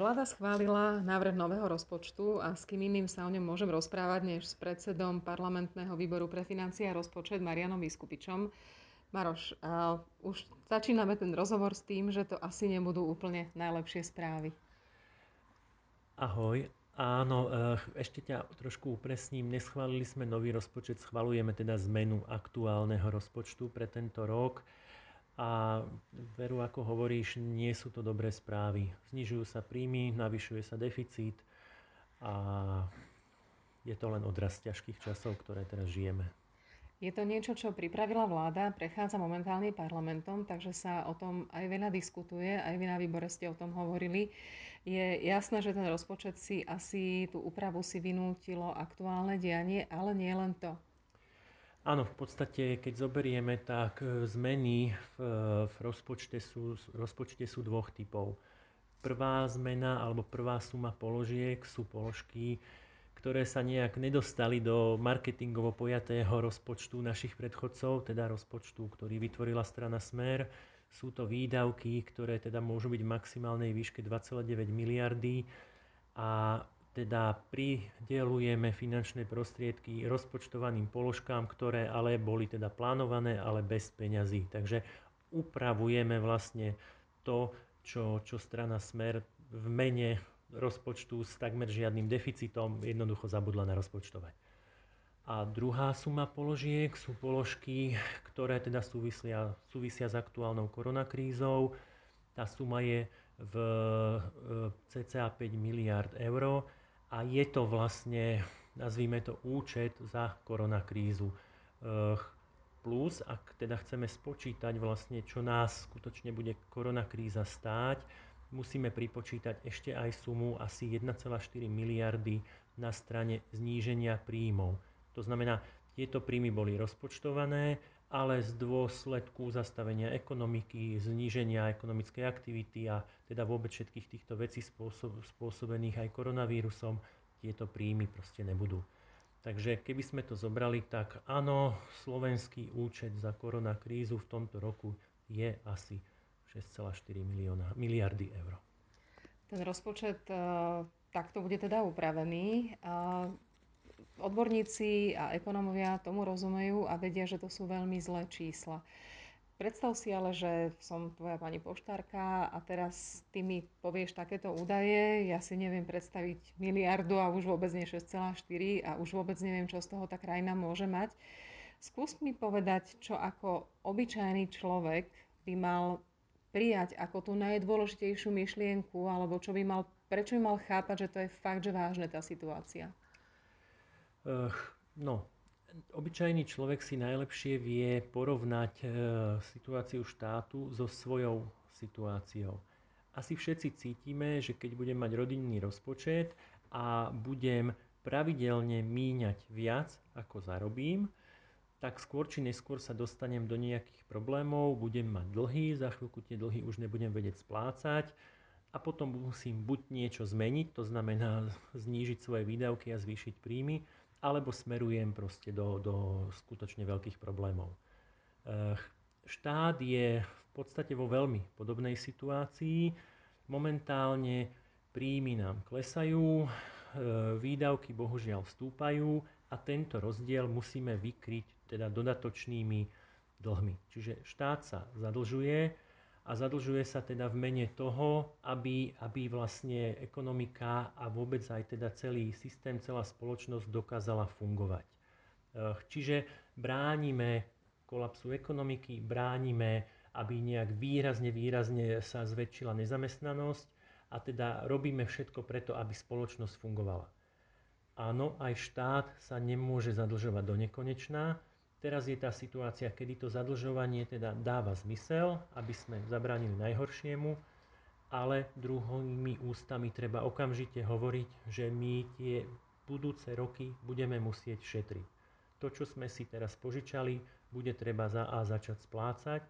Vláda schválila návrh nového rozpočtu a s kým iným sa o ňom môžem rozprávať, než s predsedom parlamentného výboru pre financie a rozpočet Marianom Vyskupičom. Maroš, už začíname ten rozhovor s tým, že to asi nebudú úplne najlepšie správy. Ahoj. Áno, eh, ešte ťa trošku upresním. Neschválili sme nový rozpočet, schvalujeme teda zmenu aktuálneho rozpočtu pre tento rok. A veru, ako hovoríš, nie sú to dobré správy. Znižujú sa príjmy, navyšuje sa deficit a je to len odraz ťažkých časov, ktoré teraz žijeme. Je to niečo, čo pripravila vláda, prechádza momentálne parlamentom, takže sa o tom aj veľa diskutuje, aj vy na výbore ste o tom hovorili. Je jasné, že ten rozpočet si asi tú úpravu si vynútilo aktuálne dianie, ale nie len to. Áno, v podstate, keď zoberieme, tak e, zmeny v, v rozpočte, sú, rozpočte sú dvoch typov. Prvá zmena alebo prvá suma položiek sú položky, ktoré sa nejak nedostali do marketingovo pojatého rozpočtu našich predchodcov, teda rozpočtu, ktorý vytvorila strana Smer. Sú to výdavky, ktoré teda môžu byť v maximálnej výške 2,9 miliardy a teda pridelujeme finančné prostriedky rozpočtovaným položkám, ktoré ale boli teda plánované, ale bez peňazí. Takže upravujeme vlastne to, čo, čo strana Smer v mene rozpočtu s takmer žiadnym deficitom jednoducho zabudla na rozpočtovať. A druhá suma položiek sú položky, ktoré teda súvisia, súvisia s aktuálnou koronakrízou. Tá suma je v cca 5 miliard eur a je to vlastne, nazvíme to účet za koronakrízu. Plus, ak teda chceme spočítať vlastne, čo nás skutočne bude koronakríza stáť, musíme pripočítať ešte aj sumu asi 1,4 miliardy na strane zníženia príjmov. To znamená, tieto príjmy boli rozpočtované, ale z dôsledku zastavenia ekonomiky, zníženia ekonomickej aktivity a teda vôbec všetkých týchto vecí spôsob, spôsobených aj koronavírusom, tieto príjmy proste nebudú. Takže keby sme to zobrali, tak áno, slovenský účet za koronakrízu v tomto roku je asi 6,4 milióna, miliardy eur. Ten rozpočet uh, takto bude teda upravený. Odborníci a ekonomovia tomu rozumejú a vedia, že to sú veľmi zlé čísla. Predstav si ale, že som tvoja pani poštárka a teraz ty mi povieš takéto údaje, ja si neviem predstaviť miliardu a už vôbec nie 6,4 a už vôbec neviem, čo z toho tá krajina môže mať. Skús mi povedať, čo ako obyčajný človek by mal prijať ako tú najdôležitejšiu myšlienku, alebo čo by mal, prečo by mal chápať, že to je fakt, že vážne tá situácia. Uh, no, obyčajný človek si najlepšie vie porovnať uh, situáciu štátu so svojou situáciou. Asi všetci cítime, že keď budem mať rodinný rozpočet a budem pravidelne míňať viac, ako zarobím, tak skôr či neskôr sa dostanem do nejakých problémov, budem mať dlhy, za chvíľku tie dlhy už nebudem vedieť splácať a potom musím buď niečo zmeniť, to znamená znížiť svoje výdavky a zvýšiť príjmy, alebo smerujem proste do, do skutočne veľkých problémov. Štát je v podstate vo veľmi podobnej situácii. Momentálne príjmy nám klesajú, výdavky bohužiaľ stúpajú a tento rozdiel musíme vykryť teda dodatočnými dlhmi. Čiže štát sa zadlžuje, a zadlžuje sa teda v mene toho, aby, aby vlastne ekonomika a vôbec aj teda celý systém, celá spoločnosť dokázala fungovať. Eh, čiže bránime kolapsu ekonomiky, bránime, aby nejak výrazne, výrazne sa zväčšila nezamestnanosť a teda robíme všetko preto, aby spoločnosť fungovala. Áno, aj štát sa nemôže zadlžovať do nekonečná, Teraz je tá situácia, kedy to zadlžovanie teda dáva zmysel, aby sme zabránili najhoršiemu, ale druhými ústami treba okamžite hovoriť, že my tie budúce roky budeme musieť šetriť. To, čo sme si teraz požičali, bude treba za A začať splácať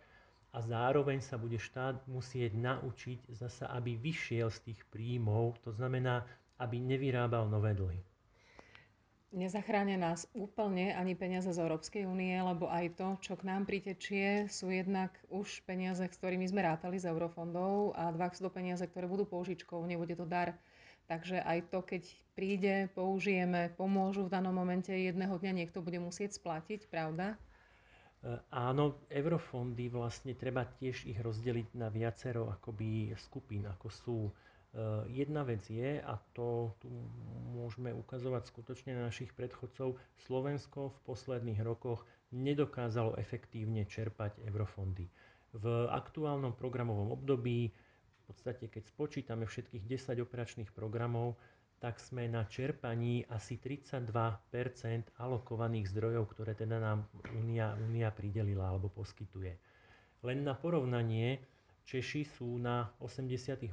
a zároveň sa bude štát musieť naučiť zasa, aby vyšiel z tých príjmov, to znamená, aby nevyrábal nové dlhy. Nezachránia nás úplne ani peniaze z Európskej únie, lebo aj to, čo k nám pritečie, sú jednak už peniaze, s ktorými sme rátali z eurofondov a dva sú to peniaze, ktoré budú použičkou, nebude to dar. Takže aj to, keď príde, použijeme, pomôžu v danom momente, jedného dňa niekto bude musieť splatiť, pravda? E, áno, eurofondy vlastne treba tiež ich rozdeliť na viacero akoby skupín, ako sú jedna vec je, a to tu môžeme ukazovať skutočne na našich predchodcov, Slovensko v posledných rokoch nedokázalo efektívne čerpať eurofondy. V aktuálnom programovom období, v podstate keď spočítame všetkých 10 operačných programov, tak sme na čerpaní asi 32% alokovaných zdrojov, ktoré teda nám Únia, Únia pridelila alebo poskytuje. Len na porovnanie, Češi sú na 88%,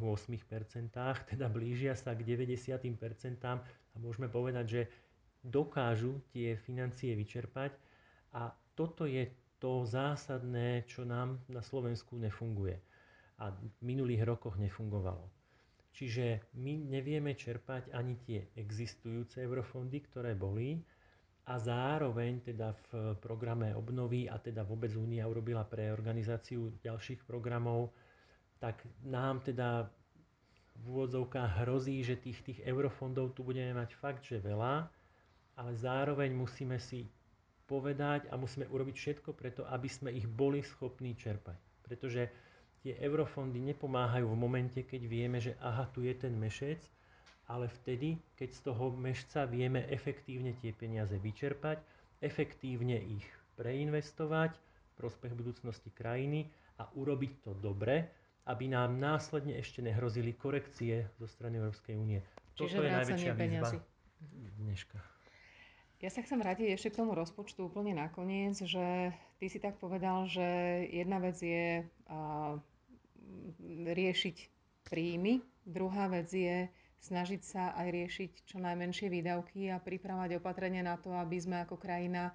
teda blížia sa k 90% a môžeme povedať, že dokážu tie financie vyčerpať a toto je to zásadné, čo nám na Slovensku nefunguje a v minulých rokoch nefungovalo. Čiže my nevieme čerpať ani tie existujúce eurofondy, ktoré boli a zároveň teda v programe obnovy a teda vôbec Únia urobila pre organizáciu ďalších programov tak nám teda v úvodzovkách hrozí, že tých, tých eurofondov tu budeme mať fakt, že veľa, ale zároveň musíme si povedať a musíme urobiť všetko preto, aby sme ich boli schopní čerpať. Pretože tie eurofondy nepomáhajú v momente, keď vieme, že aha, tu je ten mešec, ale vtedy, keď z toho mešca vieme efektívne tie peniaze vyčerpať, efektívne ich preinvestovať v prospech budúcnosti krajiny a urobiť to dobre, aby nám následne ešte nehrozili korekcie zo strany Európskej únie. Čiže Toto je najväčšia výzva dneška. Ja sa chcem vrátiť ešte k tomu rozpočtu úplne nakoniec, že ty si tak povedal, že jedna vec je a, riešiť príjmy, druhá vec je snažiť sa aj riešiť čo najmenšie výdavky a pripravať opatrenia na to, aby sme ako krajina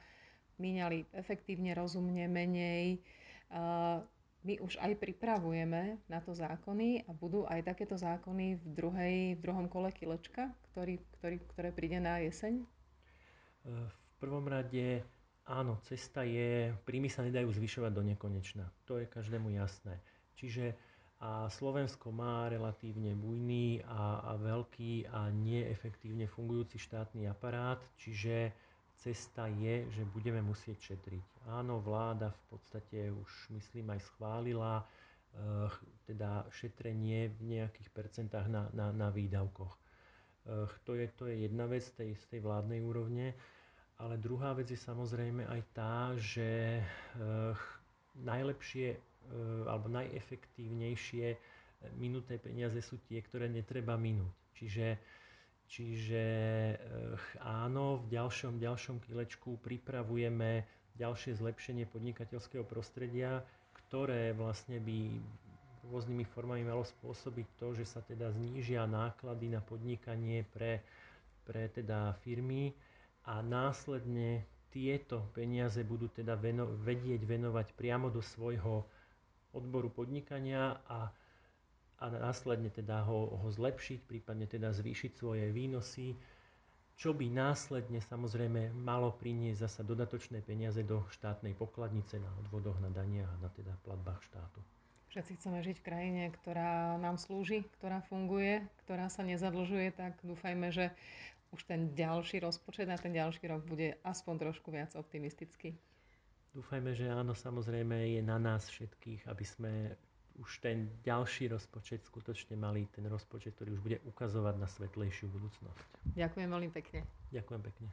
míňali efektívne, rozumne, menej. My už aj pripravujeme na to zákony a budú aj takéto zákony v, druhej, v druhom kole kilečka, ktorý, ktorý, ktoré príde na jeseň? V prvom rade áno, cesta je, príjmy sa nedajú zvyšovať do nekonečna. To je každému jasné. Čiže a Slovensko má relatívne bujný a, a veľký a neefektívne fungujúci štátny aparát, čiže cesta je, že budeme musieť šetriť. Áno, vláda v podstate už myslím aj schválila e, teda šetrenie v nejakých percentách na, na, na výdavkoch. E, to, je, to je jedna vec tej, z tej vládnej úrovne, ale druhá vec je samozrejme aj tá, že e, najlepšie alebo najefektívnejšie minuté peniaze sú tie, ktoré netreba minúť. Čiže Čiže eh, áno, v ďalšom, ďalšom kilečku pripravujeme ďalšie zlepšenie podnikateľského prostredia, ktoré vlastne by rôznymi formami malo spôsobiť to, že sa teda znížia náklady na podnikanie pre, pre teda firmy a následne tieto peniaze budú teda veno, vedieť venovať priamo do svojho odboru podnikania a a následne teda ho, ho zlepšiť, prípadne teda zvýšiť svoje výnosy, čo by následne samozrejme malo priniesť zasa dodatočné peniaze do štátnej pokladnice na odvodoch, na daniach a na teda platbách štátu. Všetci chceme žiť v krajine, ktorá nám slúži, ktorá funguje, ktorá sa nezadlžuje, tak dúfajme, že už ten ďalší rozpočet na ten ďalší rok bude aspoň trošku viac optimistický. Dúfajme, že áno, samozrejme je na nás všetkých, aby sme už ten ďalší rozpočet skutočne mali ten rozpočet, ktorý už bude ukazovať na svetlejšiu budúcnosť. Ďakujem veľmi pekne. Ďakujem pekne.